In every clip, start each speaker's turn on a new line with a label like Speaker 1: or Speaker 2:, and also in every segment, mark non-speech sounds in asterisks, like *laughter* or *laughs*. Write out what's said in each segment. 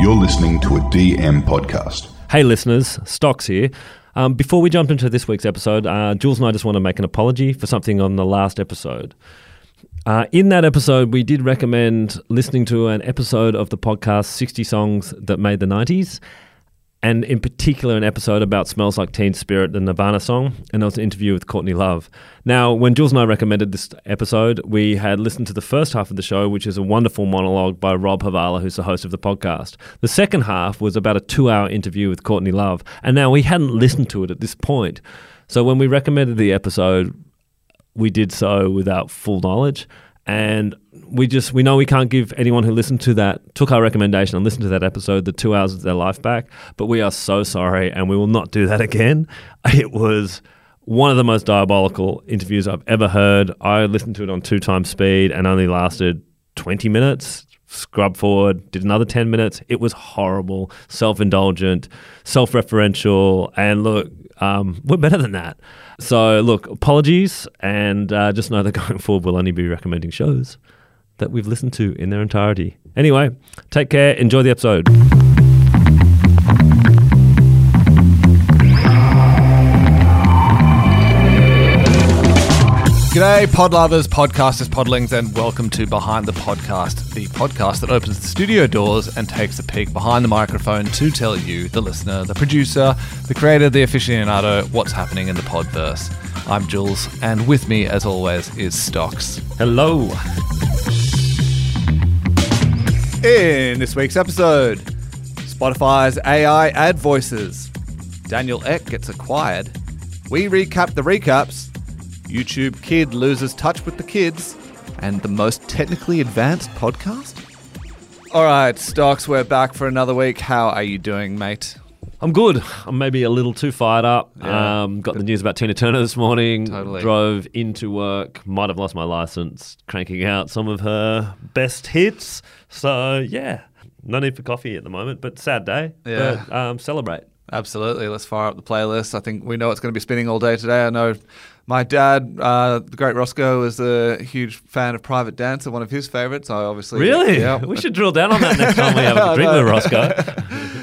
Speaker 1: You're listening to a DM podcast.
Speaker 2: Hey, listeners, Stocks here. Um, before we jump into this week's episode, uh, Jules and I just want to make an apology for something on the last episode. Uh, in that episode, we did recommend listening to an episode of the podcast 60 Songs That Made the 90s, and in particular, an episode about Smells Like Teen Spirit, the Nirvana song, and there was an interview with Courtney Love. Now, when Jules and I recommended this episode, we had listened to the first half of the show, which is a wonderful monologue by Rob Harvilla, who's the host of the podcast. The second half was about a two hour interview with Courtney Love, and now we hadn't listened to it at this point. So when we recommended the episode, we did so without full knowledge and we just we know we can't give anyone who listened to that took our recommendation and listened to that episode the two hours of their life back but we are so sorry and we will not do that again. *laughs* It was one of the most diabolical interviews i've ever heard. I listened to it on two times speed and only lasted 20 minutes. Scrub forward did another 10 minutes. It was horrible self-indulgent self-referential and look um, we're better than that. So, look, apologies, and uh, just know that *laughs* going forward, we'll only be recommending shows that we've listened to in their entirety. Anyway, take care, enjoy the episode.
Speaker 3: G'day, pod lovers, podcasters, podlings, and welcome to Behind the Podcast, the podcast that opens the studio doors and takes a peek behind the microphone to tell you, the listener, the producer, the creator, the aficionado, what's happening in the podverse. I'm Jules, and with me, as always, is Stocks.
Speaker 2: Hello.
Speaker 3: In this week's episode, Spotify's AI ad voices. Daniel Ek gets acquired. We recap the recaps. YouTube kid loses touch with the kids. And the most technically advanced podcast? All right, Stocks, we're back for another week. How are you doing, mate?
Speaker 2: I'm good. I'm maybe a little too fired up.
Speaker 3: Yeah.
Speaker 2: Um, got the news about Tina Turner this morning.
Speaker 3: Totally.
Speaker 2: Drove into work. Might have lost my license. Cranking out some of her best hits. So yeah, no need for coffee at the moment. But sad day.
Speaker 3: Yeah.
Speaker 2: But um, celebrate.
Speaker 3: Absolutely. Let's fire up the playlist. I think we know it's going to be spinning all day today. I know my dad, uh, the great Roscoe, is a huge fan of Private Dancer, one of his favorites. I obviously
Speaker 2: Really?
Speaker 3: Yeah.
Speaker 2: We should drill down on that next time we have a *laughs* drink with Roscoe.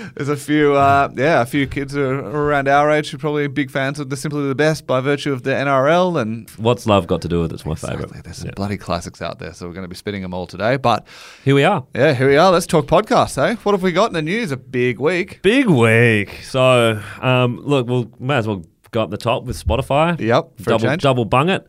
Speaker 2: *laughs*
Speaker 3: There's a few, uh, yeah, a few kids are around our age who are probably big fans of the Simply the Best by virtue of the NRL and.
Speaker 2: What's love got to do with it? It's my favourite.
Speaker 3: There's some
Speaker 2: Yeah.
Speaker 3: bloody classics out there, so we're going to be spinning them all today. But
Speaker 2: Here we are.
Speaker 3: yeah, here we are. Let's talk podcasts, eh? What have we got in the news? A big week.
Speaker 2: Big week. So, um, look, we'll may as well go up the top with Spotify.
Speaker 3: Yep,
Speaker 2: double double bung it.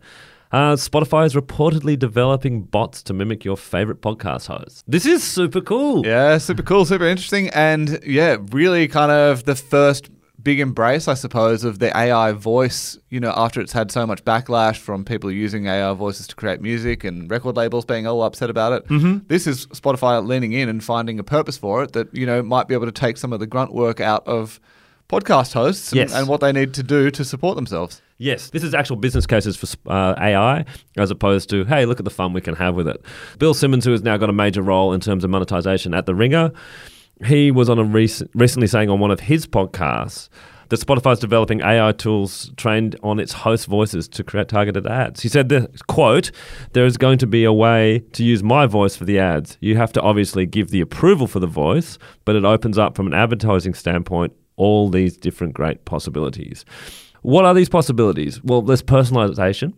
Speaker 2: Uh, Spotify is reportedly developing bots to mimic your favorite podcast hosts. This is super cool.
Speaker 3: Yeah, super cool, super interesting, and yeah, really kind of the first big embrace, I suppose, of the AI voice. You know, after it's had so much backlash from people using AI voices to create music and record labels being all upset about it. Mm-hmm. This is Spotify leaning in and finding a purpose for it that you know might be able to take some of the grunt work out of podcast hosts and,
Speaker 2: Yes.
Speaker 3: and what they need to do to support themselves.
Speaker 2: Yes, this is actual business cases for uh, AI as opposed to, hey, look at the fun we can have with it. Bill Simmons, who has now got a major role in terms of monetization at The Ringer, he was on a rec- recently saying on one of his podcasts that Spotify is developing AI tools trained on its host voices to create targeted ads. He said, the, quote, there is going to be a way to use my voice for the ads. You have to obviously give the approval for the voice, but it opens up from an advertising standpoint all these different great possibilities. What are these possibilities? Well, there's personalization.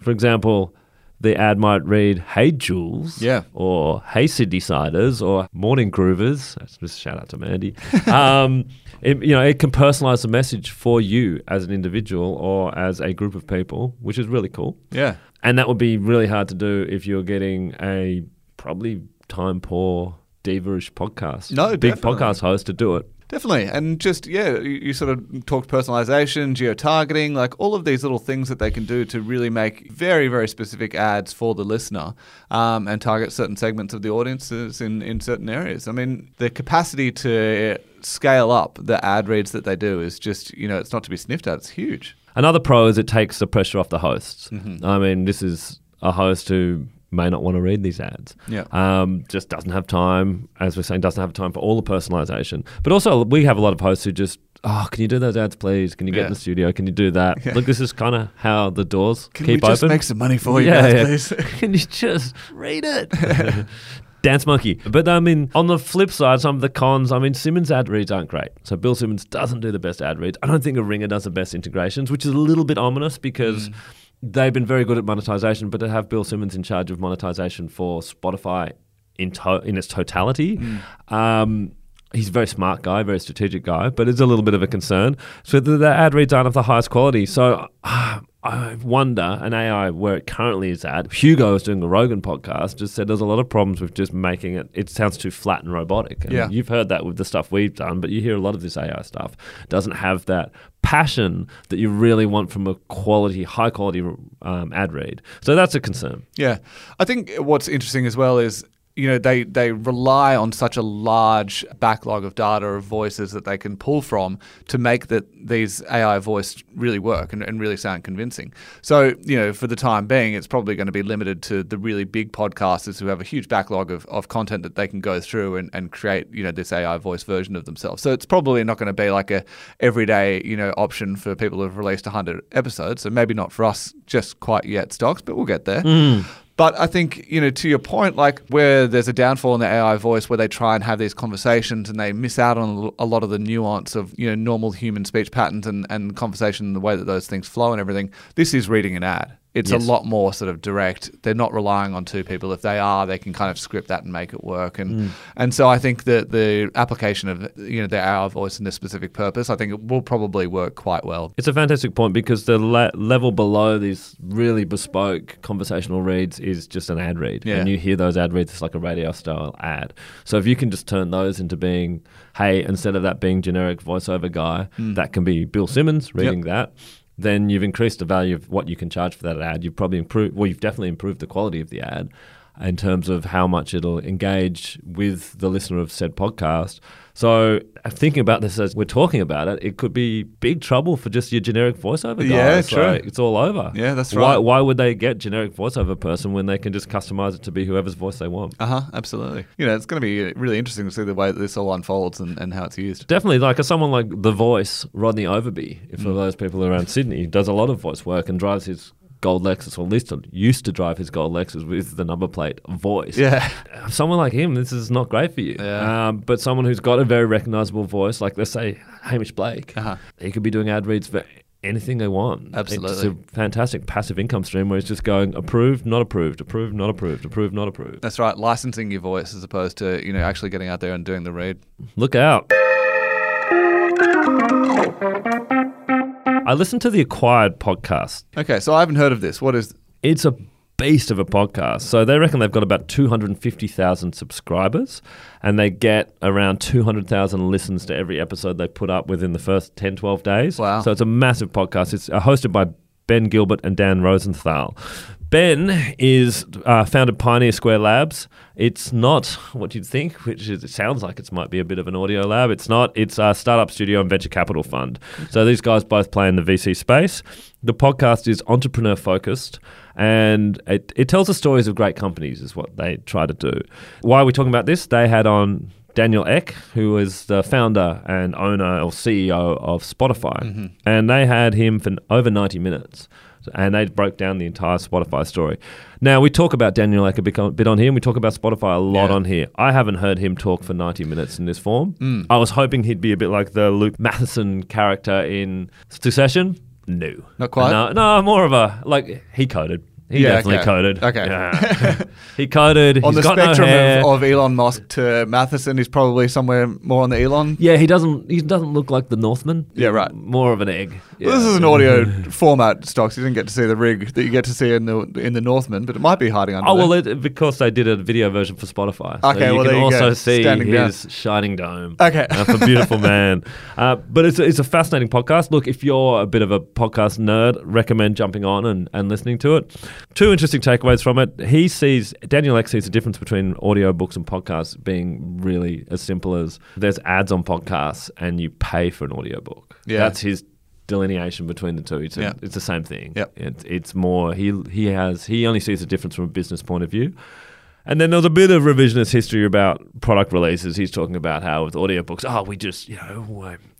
Speaker 2: For example, the ad might read, Hey Jules.
Speaker 3: Yeah.
Speaker 2: Or Hey Sydney Siders or Morning Groovers. That's just a shout out to Mandy. *laughs* um, it, you know, it can personalize the message for you as an individual or as a group of people, which is really cool.
Speaker 3: Yeah.
Speaker 2: And that would be really hard to do if you're getting a probably time poor, diva-ish podcast.
Speaker 3: No,
Speaker 2: Big
Speaker 3: definitely.
Speaker 2: podcast host to do it.
Speaker 3: Definitely. And just, yeah, you, you sort of talked personalization, geo targeting, like all of these little things that they can do to really make very, very specific ads for the listener um, and target certain segments of the audiences in, in certain areas. I mean, the capacity to scale up the ad reads that they do is just, you know, it's not to be sniffed at. It's huge.
Speaker 2: Another pro is it takes the pressure off the hosts.
Speaker 3: Mm-hmm.
Speaker 2: I mean, this is a host who may not want to read these ads.
Speaker 3: Yeah.
Speaker 2: Um, just doesn't have time, as we're saying, doesn't have time for all the personalization. But also, we have a lot of hosts who just, oh, can you do those ads, please? Can you get
Speaker 3: Yeah.
Speaker 2: in the studio? Can you do that?
Speaker 3: Yeah.
Speaker 2: Look, this is kind of how the doors
Speaker 3: Can
Speaker 2: keep
Speaker 3: we just
Speaker 2: open.
Speaker 3: make some money for you
Speaker 2: Yeah,
Speaker 3: guys, please? *laughs*
Speaker 2: Can you just read it? *laughs* Dance Monkey. But I mean, on the flip side, some of the cons, I mean, Simmons ad reads aren't great. So Bill Simmons doesn't do the best ad reads. I don't think a ringer does the best integrations, which is a little bit ominous because they've been very good at monetization, but to have Bill Simmons in charge of monetization for Spotify in, to- in its totality, um, he's a very smart guy, very strategic guy, but it's a little bit of a concern. So the, the ad reads aren't of the highest quality. So uh, I wonder, an AI where it currently is at, Hugo is doing a Rogan podcast, just said there's a lot of problems with just making it, it sounds too flat and robotic. And
Speaker 3: Yeah.
Speaker 2: you've heard that with the stuff we've done, but you hear a lot of this AI stuff doesn't have that passion that you really want from a quality, high quality um, ad read. So that's a concern.
Speaker 3: Yeah, I think what's interesting as well is you know they they rely on such a large backlog of data of voices that they can pull from to make that these AI voice really work and, and really sound convincing. So you know for the time being, it's probably going to be limited to the really big podcasters who have a huge backlog of, of content that they can go through and, and create you know this AI voice version of themselves. So it's probably not going to be like a everyday you know option for people who've released 100 episodes. So maybe not for us just quite yet, stocks, but we'll get there. Mm. But I think, you know, to your point, like where there's a downfall in the AI voice where they try and have these conversations and they miss out on a lot of the nuance of, you know, normal human speech patterns and, and conversation and the way that those things flow and everything. This is reading an ad. It's
Speaker 2: Yes.
Speaker 3: a lot more sort of direct. They're not relying on two people. If they are, they can kind of script that and make it work. And mm. and so I think that the application of you know the AI voice and this specific purpose, I think it will probably work quite well.
Speaker 2: It's a fantastic point because the le- level below these really bespoke conversational reads is just an ad read.
Speaker 3: Yeah.
Speaker 2: And you hear those ad reads, it's like a radio style ad. So if you can just turn those into being, hey, instead of that being generic voiceover guy, mm. that can be Bill Simmons reading that. Then you've increased the value of what you can charge for that ad. You've probably improved, well, you've definitely improved the quality of the ad in terms of how much it'll engage with the listener of said podcast. So, uh, thinking about this as we're talking about it, it could be big trouble for just your generic voiceover guys.
Speaker 3: Yeah, true.
Speaker 2: Like, it's all over.
Speaker 3: Yeah, that's right.
Speaker 2: why would they get generic voiceover person when they can just customize it to be whoever's voice they want?
Speaker 3: Uh huh. Absolutely. You know, it's going to be really interesting to see the way that this all unfolds and, and how it's used.
Speaker 2: Definitely, like someone like The Voice, Rodney Overby, if
Speaker 3: Mm.
Speaker 2: for those people around Sydney, does a lot of voice work and drives his gold Lexus, or at least used to drive his gold Lexus with the number plate voice.
Speaker 3: Yeah.
Speaker 2: someone like him, this is not great for you.
Speaker 3: Yeah.
Speaker 2: Um, but someone who's got a very recognizable voice, like let's say Hamish Blake,
Speaker 3: Uh-huh.
Speaker 2: he could be doing ad reads for anything they want.
Speaker 3: Absolutely.
Speaker 2: It's a fantastic passive income stream where it's just going approved, not approved, approved, not approved, approved, not approved.
Speaker 3: That's right. Licensing your voice as opposed to you know actually getting out there and doing the read.
Speaker 2: Look out. I listened to the Acquired podcast.
Speaker 3: Okay, so I haven't heard of this. What is?
Speaker 2: It's a beast of a podcast. So they reckon they've got about 250,000 subscribers and they get around 200,000 listens to every episode they put up within the first 10, 12 days.
Speaker 3: Wow.
Speaker 2: So it's a massive podcast. It's uh, hosted by Ben Gilbert and Dan Rosenthal. Ben is uh, founded Pioneer Square Labs. It's not what you'd think, which is, it sounds like it might be a bit of an audio lab. It's not. It's a startup studio and venture capital fund. So these guys both play in the VC space. The podcast is entrepreneur focused and it, it tells the stories of great companies, is what they try to do. Why are we talking about this? They had on Daniel Ek, who is the founder and owner or CEO of Spotify, and they had him for over 90 minutes. And they broke down the entire Spotify story. Now, we talk about Daniel Ek a bit on, here. and We talk about Spotify a lot
Speaker 3: Yeah.
Speaker 2: on here. I haven't heard him talk for 90 minutes in this form. Mm. I was hoping he'd be a bit like the Luke Matsson character in Succession. No.
Speaker 3: Not quite?
Speaker 2: No, no, more of a, like, he coded. He
Speaker 3: Yeah,
Speaker 2: definitely
Speaker 3: okay.
Speaker 2: coded.
Speaker 3: Okay.
Speaker 2: Yeah. *laughs* he coded.
Speaker 3: On the
Speaker 2: no
Speaker 3: spectrum
Speaker 2: hair.
Speaker 3: of, of Elon Musk to Matsson, he's probably somewhere more on the Elon.
Speaker 2: Yeah, he doesn't. He doesn't look like the Northman.
Speaker 3: Yeah, right.
Speaker 2: More of an egg.
Speaker 3: Well,
Speaker 2: Yeah.
Speaker 3: this is an audio *laughs* format, stocks. You didn't get to see the rig that you get to see in the in the Northman, but it might be hiding under.
Speaker 2: Oh well, it, because they did a video version for Spotify. So
Speaker 3: Okay,
Speaker 2: you
Speaker 3: well,
Speaker 2: can
Speaker 3: there you
Speaker 2: also
Speaker 3: go.
Speaker 2: see
Speaker 3: Standing down.
Speaker 2: shining dome.
Speaker 3: Okay.
Speaker 2: That's a beautiful *laughs* man. Uh, but it's a, it's a fascinating podcast. Look, if you're a bit of a podcast nerd, recommend jumping on and, and listening to it. Two interesting takeaways from it. He sees Daniel X sees the difference between audiobooks and podcasts being really as simple as there's ads on podcasts and you pay for an audiobook.
Speaker 3: Yeah.
Speaker 2: That's his delineation between the two. It's, a-
Speaker 3: Yeah.
Speaker 2: it's the same thing.
Speaker 3: Yep.
Speaker 2: It's, it's more he he has he only sees the difference from a business point of view. And then there was a bit of revisionist history about product releases. He's talking about how with audiobooks, oh, we just, you know,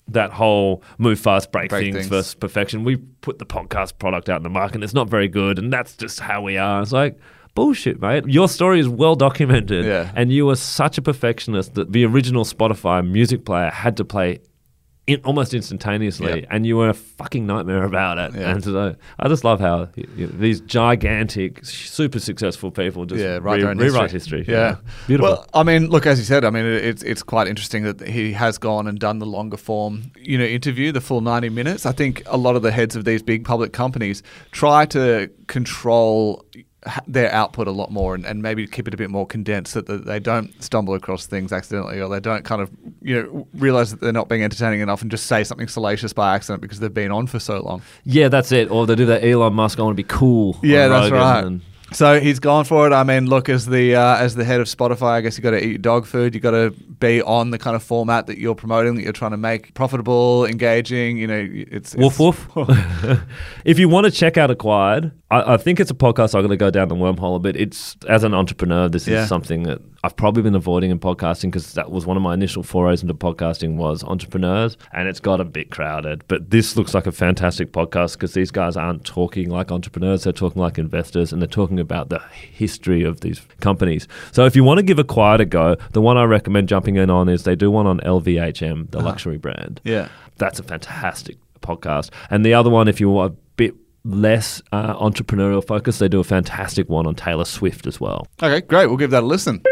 Speaker 2: that whole move fast, break,
Speaker 3: Break
Speaker 2: things,
Speaker 3: things.
Speaker 2: versus perfection. We put the podcast product out in the market and it's not very good. And that's just how we are. It's like, bullshit, mate. Your story is well documented,
Speaker 3: Yeah.
Speaker 2: and you were such a perfectionist that the original Spotify music player had to play in, almost instantaneously,
Speaker 3: Yeah.
Speaker 2: and you were a fucking nightmare about it.
Speaker 3: Yeah.
Speaker 2: And so I just love how y- y- these gigantic, super successful people just
Speaker 3: yeah, write
Speaker 2: re- rewrite
Speaker 3: history.
Speaker 2: history.
Speaker 3: Yeah.
Speaker 2: beautiful.
Speaker 3: Well, I mean, look, as you said, I mean, it- it's it's quite interesting that he has gone and done the longer form, you know, interview, the full ninety minutes. I think a lot of the heads of these big public companies try to control their output a lot more and, and maybe keep it a bit more condensed so that they don't stumble across things accidentally or they don't kind of you know realize that they're not being entertaining enough and just say something salacious by accident because they've been on for so long
Speaker 2: yeah, that's it. Or they do that Elon Musk. I want to be cool.
Speaker 3: Yeah, that's
Speaker 2: Rogan
Speaker 3: right.
Speaker 2: and-
Speaker 3: So he's gone for it. I mean, look, as the uh, as the head of Spotify, I guess you got to eat dog food. You got to be on the kind of format that you're promoting, that you're trying to make profitable, engaging. You know, it's,
Speaker 2: Woof woof. *laughs* *laughs* if you want to check out Acquired, I, I think it's a podcast So I'm going to go down the wormhole a bit. It's as an entrepreneur, this
Speaker 3: Yeah.
Speaker 2: is something that I've probably been avoiding in podcasting because that was one of my initial forays into podcasting was entrepreneurs, and it's got a bit crowded. But this looks like a fantastic podcast because these guys aren't talking like entrepreneurs; they're talking like investors, and they're talking about the history of these companies. So if you want to give Acquired a go, the one I recommend jumping in on is they do one on LVHM, the uh-huh. luxury brand
Speaker 3: Yeah.
Speaker 2: that's a fantastic podcast. And the other one, if you want a less uh, entrepreneurial focus, they do a fantastic one on Taylor Swift as well.
Speaker 3: Okay, great. We'll give that a listen.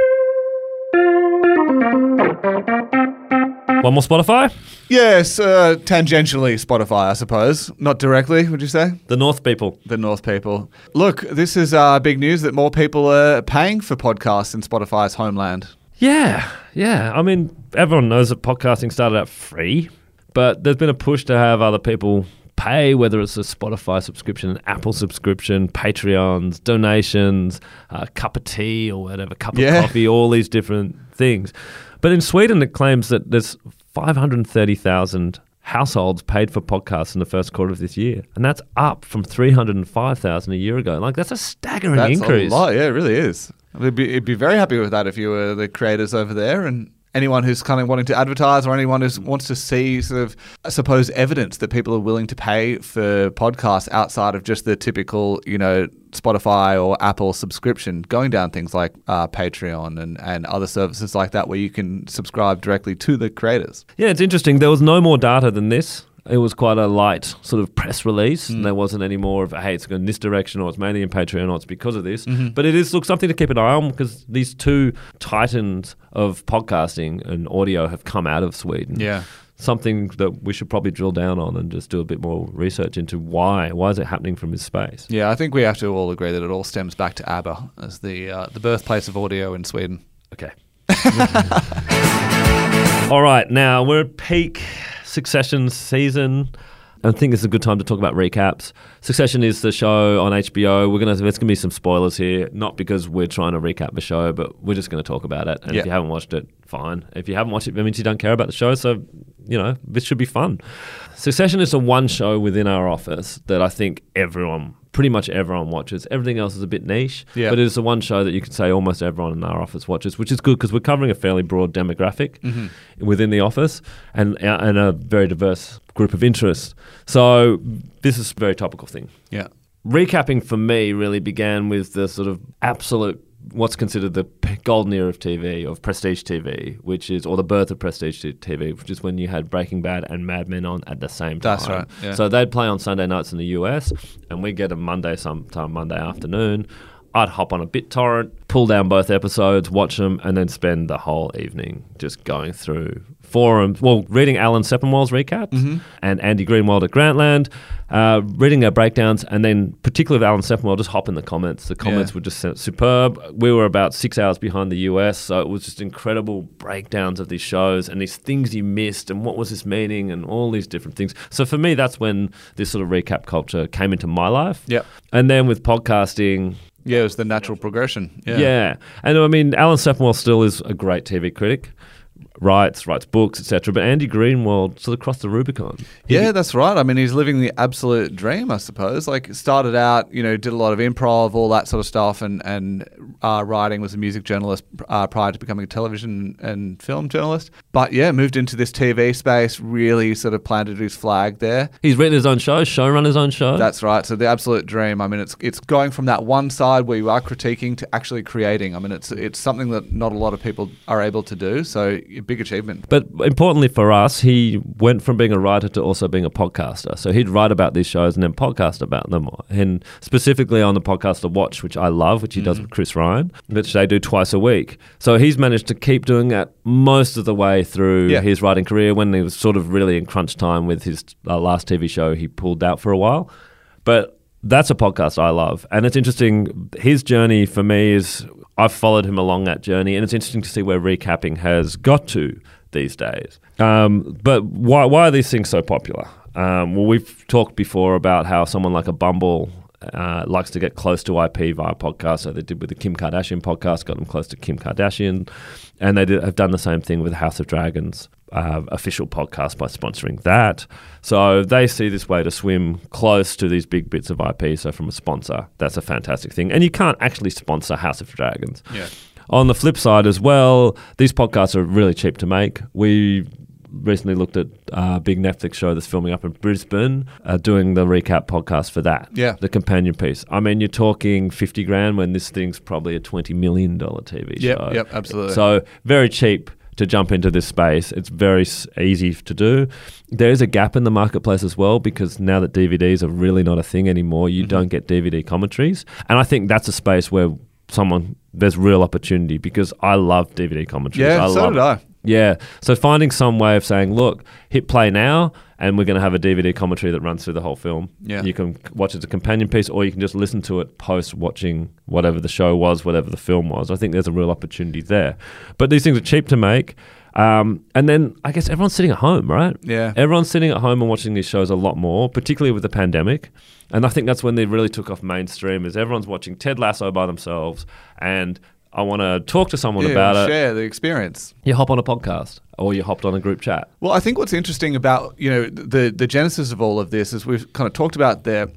Speaker 2: One more Spotify.
Speaker 3: Yes, uh, tangentially Spotify, I suppose. Not directly, would you say?
Speaker 2: The North people.
Speaker 3: The North people. Look, this is uh, big news that more people are paying for podcasts in Spotify's homeland.
Speaker 2: Yeah, yeah. I mean, everyone knows that podcasting started out free, but there's been a push to have other people pay, whether it's a Spotify subscription, an Apple subscription, Patreons, donations, a cup of tea or whatever, cup
Speaker 3: Yeah.
Speaker 2: of coffee, all these different things. But in Sweden, it claims that there's 530,000 households paid for podcasts in the first quarter of this year, and that's up from 305,000 a year ago. Like that's a staggering
Speaker 3: That's
Speaker 2: increase.
Speaker 3: a lot. Yeah, it really is. I'd be, I'd be very happy with that if you were the creators over there and anyone who's kind of wanting to advertise or anyone who wants to see sort of, I suppose, evidence that people are willing to pay for podcasts outside of just the typical, you know, Spotify or Apple subscription, going down things like uh, Patreon and, and other services like that where you can subscribe directly to the creators.
Speaker 2: Yeah, it's interesting. There was no more data than this. It was quite a light sort of press release.
Speaker 3: Hmm.
Speaker 2: And there wasn't any more of, hey, it's going this direction or it's mainly in Patreon or it's because of this.
Speaker 3: Mm-hmm.
Speaker 2: But it is, look, something to keep an eye on because these two titans of podcasting and audio have come out of Sweden.
Speaker 3: Yeah.
Speaker 2: Something that we should probably drill down on and just do a bit more research into why. Why is it happening from this space?
Speaker 3: Yeah, I think we have to all agree that it all stems back to ABBA as the uh, the birthplace of audio in Sweden.
Speaker 2: Okay. *laughs* All right, now we're at peak Succession season. I think it's a good time to talk about recaps. Succession is the show on HBO. We're gonna there's gonna be some spoilers here, not because we're trying to recap the show, but we're just gonna talk about it. And
Speaker 3: Yeah.
Speaker 2: if you haven't watched it, fine. If you haven't watched it, it means you don't care about the show. So, you know, this should be fun. Succession is the one show within our office that I think everyone, pretty much everyone watches. Everything else is a bit niche,
Speaker 3: Yeah.
Speaker 2: but it is the one show that you could say almost everyone in our office watches, which is good because we're covering a fairly broad demographic mm-hmm. within the office and uh, and a very diverse group of interests. So this is a very topical thing.
Speaker 3: Yeah.
Speaker 2: Recapping for me really began with the sort of absolute what's considered the golden era of TV of prestige TV, which is or the birth of prestige TV, which is when you had Breaking Bad and Mad Men on at the same time.
Speaker 3: That's right, yeah.
Speaker 2: So they'd play on Sunday nights in the US, and we'd get a Monday sometime Monday afternoon. I'd hop on a BitTorrent, pull down both episodes, watch them, and then spend the whole evening just going through forums. Well, reading Alan Sepinwall's recaps
Speaker 3: Mm-hmm.
Speaker 2: and Andy Greenwald at Grantland, uh, reading their breakdowns, and then particularly with Alan Sepinwall, just hop in the comments. The comments
Speaker 3: Yeah.
Speaker 2: were just superb. We were about six hours behind the US, so it was just incredible breakdowns of these shows and these things you missed and what was this meaning and all these different things. So for me, that's when this sort of recap culture came into my life.
Speaker 3: Yep.
Speaker 2: And then with podcasting,
Speaker 3: Yeah, it was the natural progression.
Speaker 2: yeah. And I mean, Alan Sepinwall still is a great TV critic. Writes, writes books, etc. But Andy Greenwald sort of crossed the Rubicon.
Speaker 3: Yeah, that's right. I mean, he's living the absolute dream, I suppose. Like, started out, you know, did a lot of improv, all that sort of stuff, and and uh, writing was a music journalist uh, prior to becoming a television and film journalist. But yeah, moved into this TV space, really sort of planted his flag there.
Speaker 2: He's written his own show, showrun his own show.
Speaker 3: That's right. So the absolute dream. I mean, it's it's going from that one side where you are critiquing to actually creating. I mean, it's it's something that not a lot of people are able to do. So big achievement.
Speaker 2: But importantly for us, he went from being a writer to also being a podcaster. So he'd write about these shows and then podcast about them. And specifically on the podcast The Watch, which I love, which he does with Chris Ryan, which they do twice a week. So he's managed to keep doing that most of the way through
Speaker 3: Yeah.
Speaker 2: his writing career. When he was sort of really in crunch time with his uh, last TV show, he pulled out for a while. But that's a podcast I love. And it's interesting. His journey for me is I've followed him along that journey, and it's interesting to see where recapping has got to these days. Um, but why, why are these things so popular? Um, well, we've talked before about how someone like a Bumble uh, likes to get close to IP via podcast. So they did with the Kim Kardashian podcast, got them close to Kim Kardashian, and they did, have done the same thing with the House of Dragons uh, official podcast by sponsoring that. So they see this way to swim close to these big bits of IP. So from a sponsor, that's a fantastic thing. And you can't actually sponsor House of Dragons.
Speaker 3: Yeah.
Speaker 2: On the flip side as well, these podcasts are really cheap to make. We recently looked at a big Netflix show that's filming up in Brisbane, uh, doing the recap podcast for that.
Speaker 3: Yeah.
Speaker 2: The companion piece. I mean, you're talking 50 grand when this thing's probably a $20 million TV
Speaker 3: Yep,
Speaker 2: show.
Speaker 3: yep, absolutely.
Speaker 2: So very cheap to jump into this space. It's very easy to do. There is a gap in the marketplace as well because now that DVDs are really not a thing anymore,
Speaker 3: Mm-hmm.
Speaker 2: you don't get DVD commentaries. And I think that's a space where someone there's real opportunity because I love DVD commentaries.
Speaker 3: Yeah,
Speaker 2: I
Speaker 3: so
Speaker 2: love
Speaker 3: did I.
Speaker 2: yeah. So finding some way of saying, look, hit play now, and we're going to have a DVD commentary that runs through the whole film.
Speaker 3: Yeah.
Speaker 2: You can watch it as a companion piece, or you can just listen to it post watching whatever the show was, whatever the film was. I think there's a real opportunity there. But these things are cheap to make. Um, and then I guess everyone's sitting at home, right?
Speaker 3: Yeah.
Speaker 2: Everyone's sitting at home and watching these shows a lot more, particularly with the pandemic. And I think that's when they really took off mainstream. Is everyone's watching Ted Lasso by themselves, and I want to talk to someone
Speaker 3: Yeah,
Speaker 2: about it.
Speaker 3: share the experience.
Speaker 2: You hop on a podcast, or you hopped on a group chat.
Speaker 3: Well, I think what's interesting about you know the the genesis of all of this is we've kind of talked about there.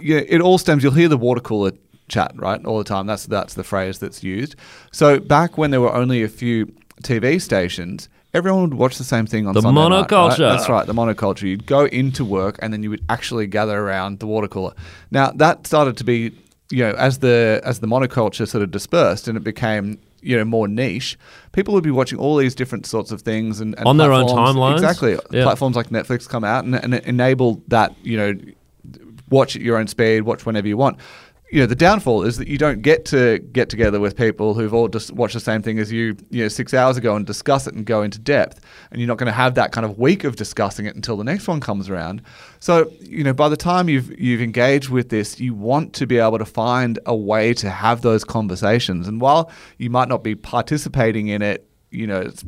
Speaker 3: You know, it all stems. You'll hear the water cooler chat right all the time. That's that's the phrase that's used. So back when there were only a few TV stations. Everyone would watch the same thing on
Speaker 2: The
Speaker 3: Sunday night, right?
Speaker 2: monoculture.
Speaker 3: That's right, the monoculture. You'd go into work and then you would actually gather around the water cooler. Now that started to be, you know, as the as the monoculture sort of dispersed and it became you know more niche, people would be watching all these different sorts of things and, and
Speaker 2: On their own timelines?
Speaker 3: Exactly,
Speaker 2: Yeah.
Speaker 3: platforms like Netflix come out and, and enable that you know watch at your own speed, watch whenever you want. You know, the downfall is that you don't get to get together with people who've all just watched the same thing as you, you know, six hours ago and discuss it and go into depth. And you're not going to have that kind of week of discussing it until the next one comes around. So, you know, by the time you've you've engaged with this, you want to be able to find a way to have those conversations. And while you might not be participating in it, you know, it's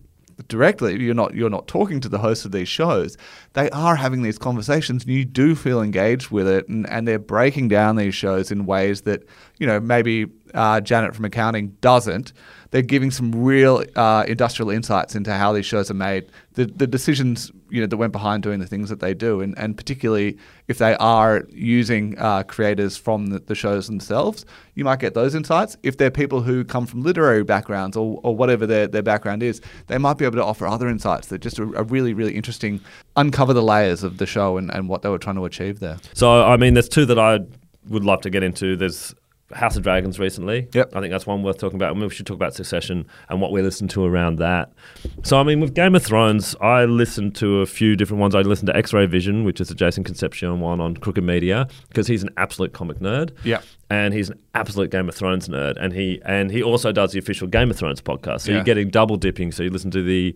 Speaker 3: directly you're not you're not talking to the hosts of these shows. They are having these conversations and you do feel engaged with it and, and they're breaking down these shows in ways that you know maybe uh, janet from accounting doesn't they're giving some real uh, industrial insights into how these shows are made the, the decisions you know that went behind doing the things that they do and, and particularly if they are using uh, creators from the, the shows themselves you might get those insights if they're people who come from literary backgrounds or, or whatever their, their background is they might be able to offer other insights that just are, are really really interesting uncover the layers of the show and, and what they were trying to achieve there
Speaker 2: So, I mean, there's two that I would love to get into. There's House of Dragons recently.
Speaker 3: Yep.
Speaker 2: I think that's one worth talking about. I mean, we should talk about Succession and what we listened to around that. So, I mean, with Game of Thrones, I listened to a few different ones. I listened to X Ray Vision, which is a Jason Concepcion one on Crooked Media, because he's an absolute comic nerd.
Speaker 3: Yeah.
Speaker 2: And he's an absolute Game of Thrones nerd, and he and he also does the official Game of Thrones podcast. So
Speaker 3: Yeah.
Speaker 2: you're getting double dipping. So you listen to the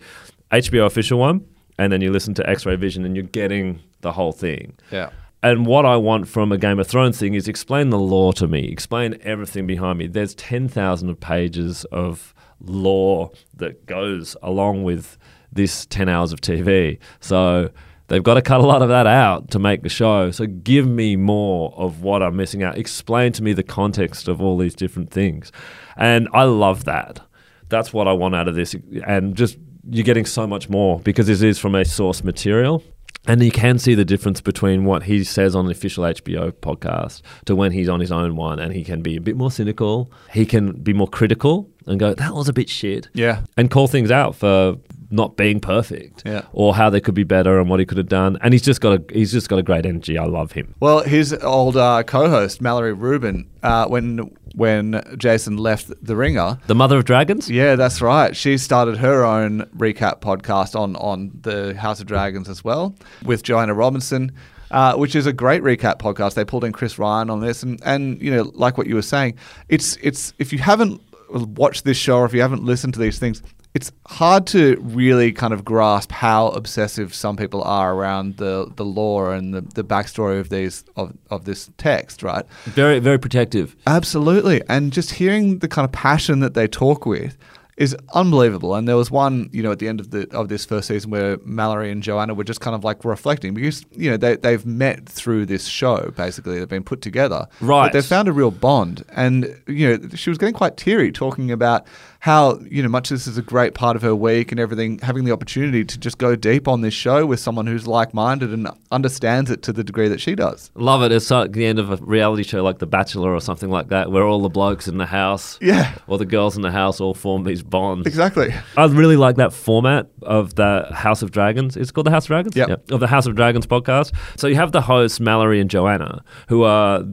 Speaker 2: HBO official one, and then you listen to X Ray Vision, and you're getting the whole thing.
Speaker 3: yeah
Speaker 2: And what I want from a Game of Thrones thing is explain the lore to me, explain everything behind me. There's 10,000 of pages of lore that goes along with this 10 hours of TV. So they've got to cut a lot of that out to make the show. So give me more of what I'm missing out. Explain to me the context of all these different things. And I love that. That's what I want out of this. And just you're getting so much more because this is from a source material. And you can see the difference between what he says on the official HBO podcast to when he's on his own one, and he can be a bit more cynical. He can be more critical and go, "That was a bit shit,"
Speaker 3: Yeah.
Speaker 2: and call things out for not being perfect,
Speaker 3: Yeah.
Speaker 2: or how they could be better and what he could have done. And he's just got a he's just got a great energy. I love him.
Speaker 3: Well, his old uh, co-host Mallory Rubin, uh, when when Jason left The Ringer,
Speaker 2: The Mother of Dragons.
Speaker 3: yeah, that's right. She started her own recap podcast on on the House of Dragons as well with Joanna Robinson. Uh, which is a great recap podcast. They pulled in Chris Ryan on this, and, and you know, like what you were saying, it's it's if you haven't watched this show or if you haven't listened to these things, it's hard to really kind of grasp how obsessive some people are around the, the lore and the, the backstory of these of, of this text, right?
Speaker 2: Very very protective.
Speaker 3: Absolutely. And just hearing the kind of passion that they talk with is unbelievable. And there was one, you know, at the end of the of this first season where Mallory and Joanna were just kind of like reflecting because, you know, they they've met through this show, basically. They've been put together.
Speaker 2: Right.
Speaker 3: But they've found a real bond. And, you know, she was getting quite teary talking about how, you know, much this is a great part of her week and everything, having the opportunity to just go deep on this show with someone who's like minded and understands it to the degree that she does.
Speaker 2: Love it. It's like the end of a reality show like The Bachelor or something like that, where all the blokes in the house
Speaker 3: Yeah.
Speaker 2: or the girls in the house all form these bonds.
Speaker 3: Exactly.
Speaker 2: I really like that format of the House of Dragons. It's called the House of Dragons?
Speaker 3: Yep.
Speaker 2: Of the House of Dragons podcast. So you have the hosts, Mallory and Joanna, who are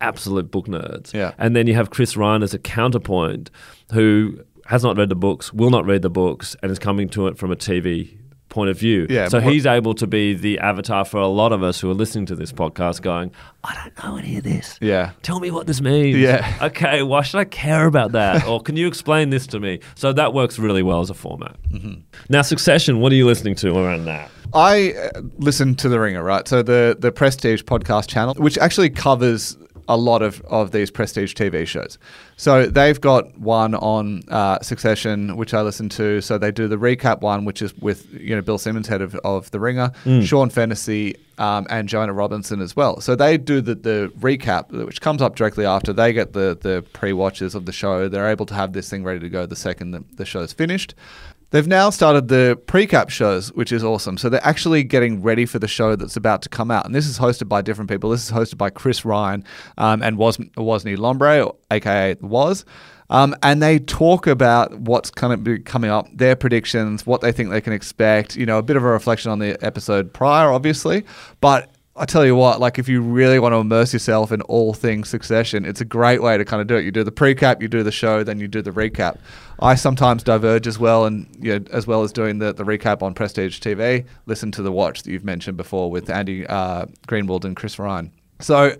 Speaker 2: absolute book nerds.
Speaker 3: Yeah.
Speaker 2: And then you have Chris Ryan as a counterpoint who has not read the books, will not read the books, and is coming to it from a TV point of view.
Speaker 3: Yeah,
Speaker 2: So he's able to be the avatar for a lot of us who are listening to this podcast going, I don't know any of this.
Speaker 3: Yeah.
Speaker 2: Tell me what this means.
Speaker 3: Yeah.
Speaker 2: Okay, why should I care about that? *laughs* or can you explain this to me? So that works really well as a format.
Speaker 3: Mm-hmm.
Speaker 2: Now, Succession, what are you listening to around that?
Speaker 3: I uh, listen to The Ringer, right? So the the Prestige podcast channel, which actually covers a lot of, of these prestige TV shows. So they've got one on uh, Succession, which I listen to. So they do the recap one, which is with you know Bill Simmons, head of, of The Ringer, Sean Fennessy, um, and Joanna Robinson as well. So they do the, the recap, which comes up directly after. They get the, the pre watches of the show. They're able to have this thing ready to go the second the, the show's finished. They've now started the pre-cap shows, which is awesome. So they're actually getting ready for the show that's about to come out. And this is hosted by different people. This is hosted by Chris Ryan um, and Wos Wosny Lambre, aka Wos. Um, and they talk about what's kind of be coming up, their predictions, what they think they can expect. You know, a bit of a reflection on the episode prior, obviously, but I tell you what, like if you really want to immerse yourself in all things Succession, it's a great way to kind of do it. You do the pre-cap, you do the show, then you do the recap. I sometimes diverge as well, and you know, as well as doing the, the recap on Prestige TV. Listen to the watch that you've mentioned before with Andy uh, Greenwald and Chris Ryan. So.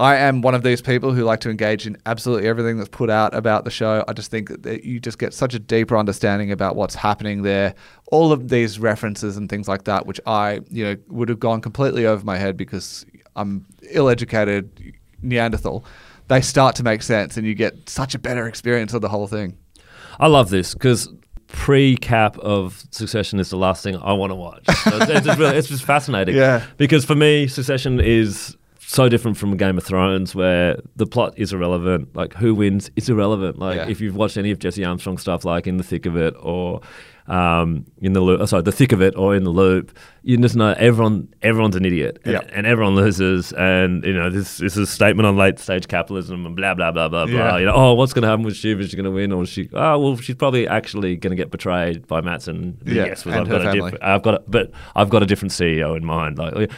Speaker 3: I am one of these people who like to engage in absolutely everything that's put out about the show. I just think that you just get such a deeper understanding about what's happening there. All of these references and things like that, which I, you know, would have gone completely over my head because I'm ill-educated Neanderthal. They start to make sense, and you get such a better experience of the whole thing.
Speaker 2: I love this because pre-cap of Succession is the last thing I want to watch. So it's, it's, just really, it's just fascinating. *laughs*
Speaker 3: Yeah.
Speaker 2: Because for me, Succession is so different from Game of Thrones, where the plot is irrelevant. Like who wins, it's irrelevant. Like
Speaker 3: Yeah.
Speaker 2: if you've watched any of Jesse Armstrong stuff, like In the Thick of It or um, in the loop, oh, sorry, The Thick of It or In the Loop, you just know everyone everyone's an idiot and,
Speaker 3: Yeah.
Speaker 2: and everyone loses. And you know this, this is a statement on late stage capitalism and blah blah blah blah blah. You know, oh, what's going to happen with Shiv? Is she going to win or is she? Oh, well, she's probably actually going to get betrayed by Matsson.
Speaker 3: Yeah,
Speaker 2: yes,
Speaker 3: and
Speaker 2: I've
Speaker 3: her
Speaker 2: got a
Speaker 3: family.
Speaker 2: I've got, a, but I've got a different CEO in mind. Like like,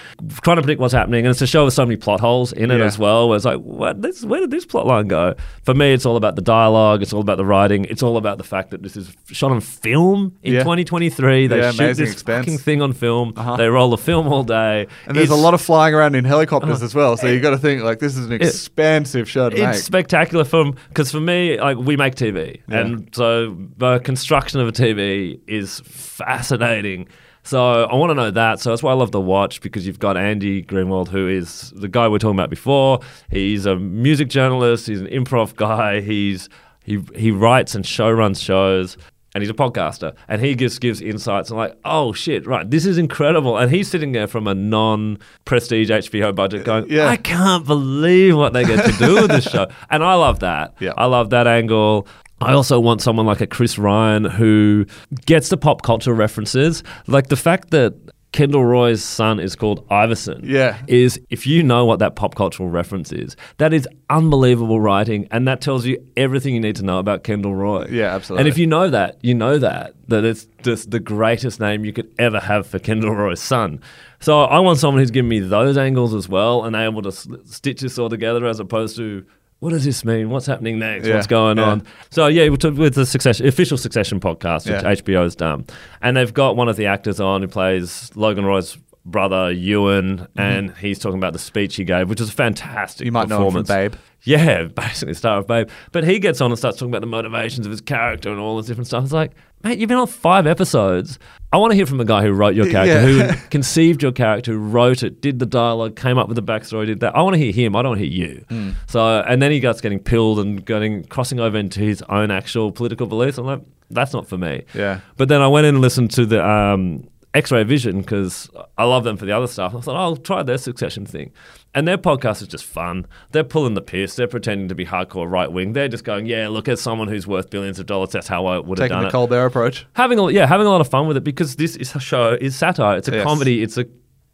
Speaker 2: trying to predict what's happening, and it's a show with so many plot holes in it
Speaker 3: Yeah.
Speaker 2: as well. Where it's like, what? This, where did this plot line go? For me, it's all about the dialogue. It's all about the writing. It's all about the fact that this is shot on film in
Speaker 3: Yeah.
Speaker 2: 2023. They
Speaker 3: Yeah,
Speaker 2: shoot this
Speaker 3: expense.
Speaker 2: fucking thing on film.
Speaker 3: Uh-huh.
Speaker 2: They roll the film all day,
Speaker 3: And there's a lot of flying around in
Speaker 2: Uh,
Speaker 3: helicopters as well. So you got to think like this is an expansive show to
Speaker 2: it's
Speaker 3: make.
Speaker 2: spectacular film because for me, like we make TV, and so the construction of a TV is fascinating. So I want to know that. So that's why I love the watch because you've got Andy Greenwald, who is the guy we are talking about before. He's a music journalist. He's an improv guy. He's he he writes and show runs shows. And he's a podcaster, and he gives gives insights. and like, oh shit, right, this is incredible. And he's sitting there from a non-prestige HBO budget, going,
Speaker 3: Yeah.
Speaker 2: I can't believe what they get to do with this show. *laughs* And I love that.
Speaker 3: Yeah.
Speaker 2: I love that angle. I also want someone like a Chris Ryan who gets the pop culture references, like the fact that. Kendall Roy's son is called Iverson.
Speaker 3: Yeah.
Speaker 2: Is if you know what that pop cultural reference is, that is unbelievable writing, and that tells you everything you need to know about Kendall Roy.
Speaker 3: Yeah, absolutely.
Speaker 2: And if you know that, you know that that it's just the greatest name you could ever have for Kendall Roy's son. So I want someone who's giving me those angles as well, and able to stitch this all together, as opposed to what does this mean? What's happening next?
Speaker 3: Yeah,
Speaker 2: What's going
Speaker 3: yeah.
Speaker 2: on? So yeah, with with the succession, official Succession podcast, which
Speaker 3: Yeah.
Speaker 2: has done, and they've got one of the actors on who plays Logan Roy's brother Ewan, and he's talking about the speech he gave, which was a fantastic.
Speaker 3: Mm-hmm. You might know him from. Babe.
Speaker 2: Yeah, *laughs* basically star of Babe. But he gets on and starts talking about the motivations of his character and all this different stuff. It's like, mate, you've been on five episodes. I want to hear from the guy who wrote your character,
Speaker 3: Yeah.
Speaker 2: who *laughs* conceived your character, who wrote it, did the dialogue, came up with the backstory, did that. I want to hear him. I don't want to hear you.
Speaker 3: Hmm.
Speaker 2: So, and then he starts getting pilled and getting crossing over into his own actual political beliefs. I'm like, that's not for me.
Speaker 3: Yeah.
Speaker 2: But then I went in and listened to the um, X-Ray Vision because I love them for the other stuff. I thought, oh, I'll try their Succession thing. And their podcast is just fun. They're pulling the piss. They're pretending to be hardcore right wing. They're just going, yeah, look, as someone who's worth billions of dollars, that's how I would have done it. Taking the.
Speaker 3: Colbert approach.
Speaker 2: Having a, yeah, having a lot of fun with it because this is a show is satire. It's a
Speaker 3: Yes.
Speaker 2: comedy. It's a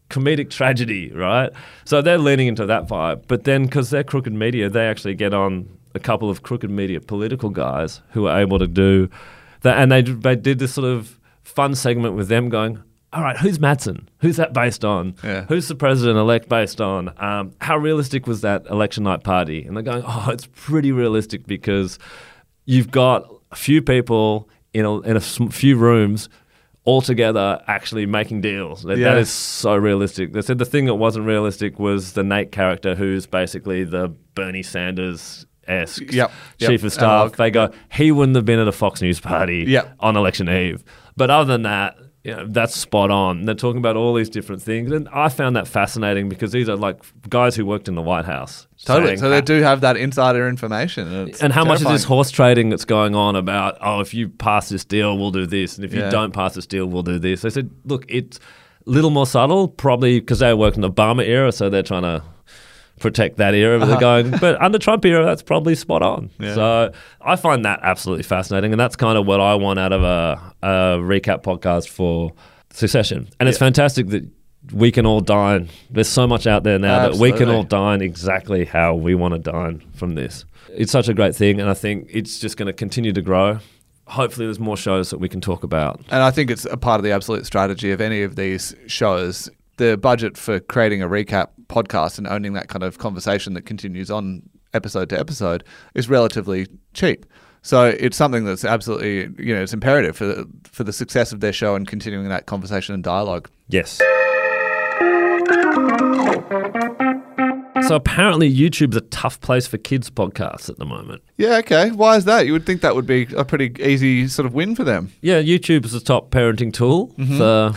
Speaker 2: comedic tragedy, right? So they're leaning into that vibe. But then because they're crooked media, they actually get on a couple of crooked media political guys who are able to do that. And they, they did this sort of fun segment with them going, all right, who's Matsson? Who's that based on?
Speaker 3: Yeah.
Speaker 2: Who's the president elect based on? Um, how realistic was that election night party? And they're going, oh, it's pretty realistic because you've got a few people in a, in a few rooms all together actually making deals. That,
Speaker 3: Yeah.
Speaker 2: that is so realistic. They said the thing that wasn't realistic was the Nate character, who's basically the Bernie Sanders esque
Speaker 3: Yep, yep,
Speaker 2: chief of staff.
Speaker 3: analog.
Speaker 2: They go, he wouldn't have been at a Fox News party
Speaker 3: Yep.
Speaker 2: on election eve. But other than that, you know, that's spot on. They're talking about all these different things. And I found that fascinating because these are like guys who worked in the White House.
Speaker 3: Totally.
Speaker 2: saying,
Speaker 3: So they do have that insider information. And,
Speaker 2: and how much is this horse trading that's going on about, oh, if you pass this deal, we'll do this. And if you don't pass this deal, we'll do this. They said, look, it's a little more subtle, probably because they worked in the Obama era, so they're trying to protect that era. But they're going, but *laughs* under Trump era, that's probably spot on.
Speaker 3: Uh-huh. Yeah.
Speaker 2: So I find that absolutely fascinating. And that's kind of what I want out of a, a recap podcast for Succession. And it's fantastic that we can all dine. There's so much out there now that we can all dine exactly how we want to dine from this. It's such a great thing, and I think it's just going to continue to grow. Hopefully, there's more shows that we can talk about.
Speaker 3: And I think it's a part of the absolute strategy of any of these shows. The budget for creating a recap podcast and owning that kind of conversation that continues on episode to episode is relatively cheap. So it's something that's absolutely, you know, it's imperative for the, for the success of their show and continuing that conversation and dialogue.
Speaker 2: Yes. So apparently, YouTube's a tough place for kids podcasts at the moment.
Speaker 3: Yeah, okay. Why is that? You would think that would be a pretty easy sort of win for them.
Speaker 2: Yeah, YouTube is the top parenting tool for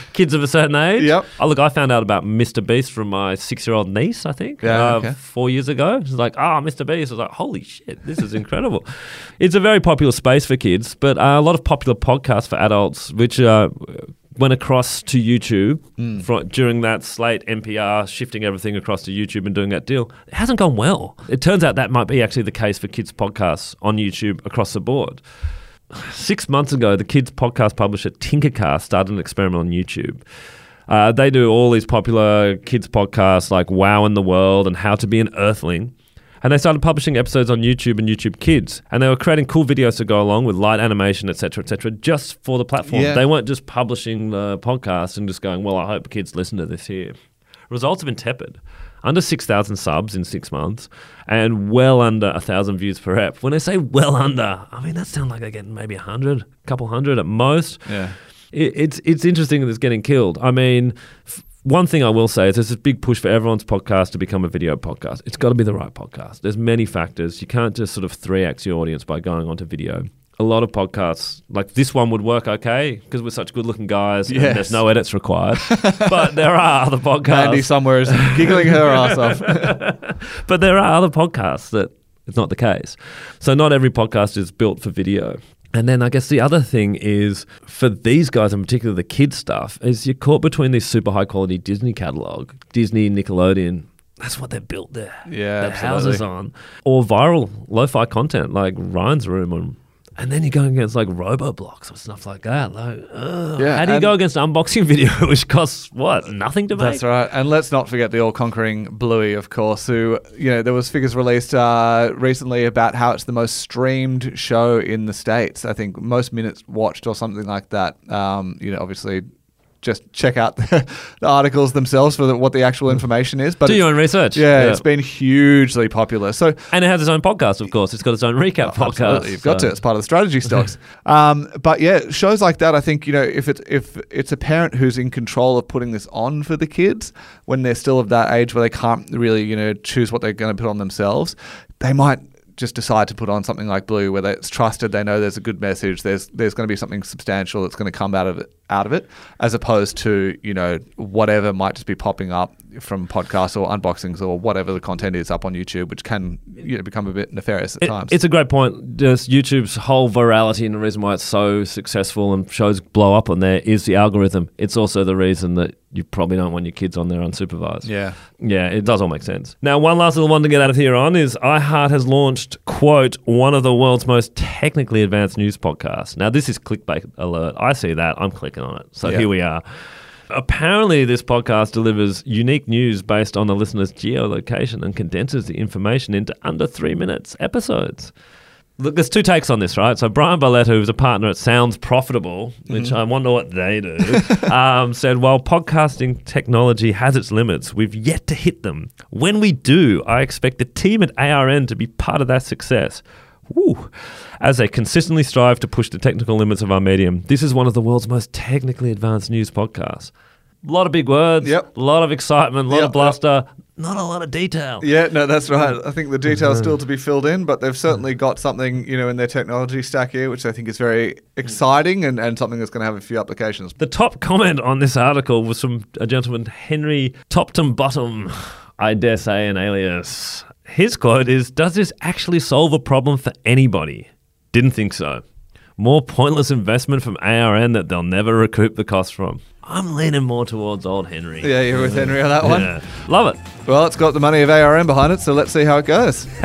Speaker 2: *laughs* *laughs* kids of a certain age.
Speaker 3: Mm-hmm. Yep.
Speaker 2: Oh, look, I found out about Mr. Beast from my six-year-old niece. I think.
Speaker 3: Yeah,
Speaker 2: uh,
Speaker 3: okay.
Speaker 2: Four years ago, she's like, "Ah, Mr. Beast." I was like, "Holy shit, this is incredible!" *laughs* it's a very popular space for kids, but uh, a lot of popular podcasts for adults, which uh, went across to YouTube fro- during that slate NPR shifting everything across to YouTube and doing that deal. It hasn't gone well. It turns out that might be actually the case for kids podcasts on YouTube across the board. Six months ago, the kids podcast publisher Tinkercast started an experiment on YouTube. Uh, they do all these popular kids podcasts like Wow in the World and How to Be an Earthling. And they started publishing episodes on YouTube and YouTube Kids. And they were creating cool videos to go along with light animation, etc., etc., just for the platform.
Speaker 3: Yeah.
Speaker 2: They weren't just publishing the podcast and just going, well, I hope kids listen to this here. Results have been tepid. Under 6,000 subs in six months and well under 1,000 views per ep. When I say well under, I mean, that sounds like they're getting maybe 100, a couple hundred at most
Speaker 3: Yeah.
Speaker 2: it, it's it's interesting that it's getting killed. I mean, f- one thing I will say is there's this big push for everyone's podcast to become a video podcast. It's got to be the right podcast. There's many factors. You can't just sort of three x your audience by going onto video. A lot of podcasts, like this one, would work okay because we're such good-looking guys. and there's no edits required. *laughs* but there are other podcasts.
Speaker 3: Mandy somewhere is *laughs* giggling her ass off. *laughs*
Speaker 2: but there are other podcasts that it's not the case. So not every podcast is built for video. And then I guess the other thing is for these guys, in particular the kids stuff, is you're caught between this super high quality Disney catalog, Disney, Nickelodeon. That's what they're built there.
Speaker 3: Yeah,
Speaker 2: their
Speaker 3: absolutely.
Speaker 2: houses on. Or viral lo-fi content like Ryan's Room and and then you're going against like Roblox or stuff like that. Like, ugh.
Speaker 3: Yeah,
Speaker 2: how do you go against an unboxing *laughs* video which costs what nothing to make?
Speaker 3: That's right. And let's not forget the all conquering Bluey, of course, who, you know, there was figures released uh, recently about how it's the most streamed show in the States. I think most minutes watched or something like that. Um, you know, obviously just check out the, *laughs* the articles themselves for the, what the actual information is. But
Speaker 2: Do your own research.
Speaker 3: yeah, it's been hugely popular. So
Speaker 2: and it has its own podcast, of course. It's got its own recap podcast.
Speaker 3: Oh, Absolutely, you've got to. It's part of the strategy *laughs* stocks. um, but yeah, shows like that, I think you know, if it's if it's a parent who's in control of putting this on for the kids when they're still of that age where they can't really you know choose what they're going to put on themselves, they might just decide to put on something like Blue, where it's trusted. They know there's a good message. There's there's going to be something substantial that's going to come out of it out of it, as opposed to you know whatever might just be popping up from podcasts or unboxings or whatever the content is up on YouTube, which can you know become a bit nefarious at
Speaker 2: It-
Speaker 3: times.
Speaker 2: It's a great point. Just YouTube's whole virality and the reason why it's so successful and shows blow up on there is the algorithm. It's also the reason that you probably don't want your kids on there unsupervised.
Speaker 3: yeah.
Speaker 2: Yeah, it does all make sense. Now, one last little one to get out of here on is iHeart has launched, quote, one of the world's most technically advanced news podcasts. Now, this is clickbait alert. I see that. I'm clicking on it. So
Speaker 3: Yeah.
Speaker 2: here we are. Apparently, this podcast delivers unique news based on the listener's geolocation and condenses the information into under three minutes episodes. Look, there's two takes on this, right? So Brian Barletta, who's a partner at Sounds Profitable, which I wonder what they do, *laughs* um, said, while podcasting technology has its limits, we've yet to hit them. When we do, I expect the team at ARN to be part of that success. Woo. As they consistently strive to push the technical limits of our medium, this is one of the world's most technically advanced news podcasts. A lot of big words,
Speaker 3: Yep.
Speaker 2: a lot of excitement, a lot
Speaker 3: Yep,
Speaker 2: of bluster, not a lot of detail.
Speaker 3: Yeah, no, that's right. I think the details mm-hmm. still to be filled in, but they've certainly mm. got something, you know, in their technology stack here, which I think is very mm. exciting and, and something that's going to have a few applications.
Speaker 2: The top comment on this article was from a gentleman, Henry Topton Bottom, I dare say an alias. His quote is Does this actually solve a problem for anybody? Didn't think so. More pointless investment from ARN that they'll never recoup the cost from. I'm leaning more towards old Henry.
Speaker 3: Yeah, you're with Henry on that one.
Speaker 2: Yeah. Love it.
Speaker 3: Well, it's got the money of ARN behind it, so let's see how it goes. *laughs*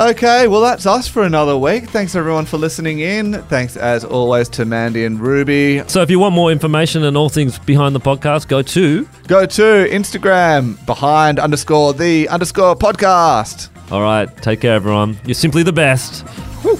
Speaker 3: okay, well, that's us for another week. Thanks, everyone, for listening in. Thanks, as always, to Mandy and Ruby.
Speaker 2: So if you want more information and all things behind the podcast, go to.
Speaker 3: Go to Instagram, behind underscore the underscore podcast.
Speaker 2: All right, take care, everyone. You're simply the best.
Speaker 3: Woo.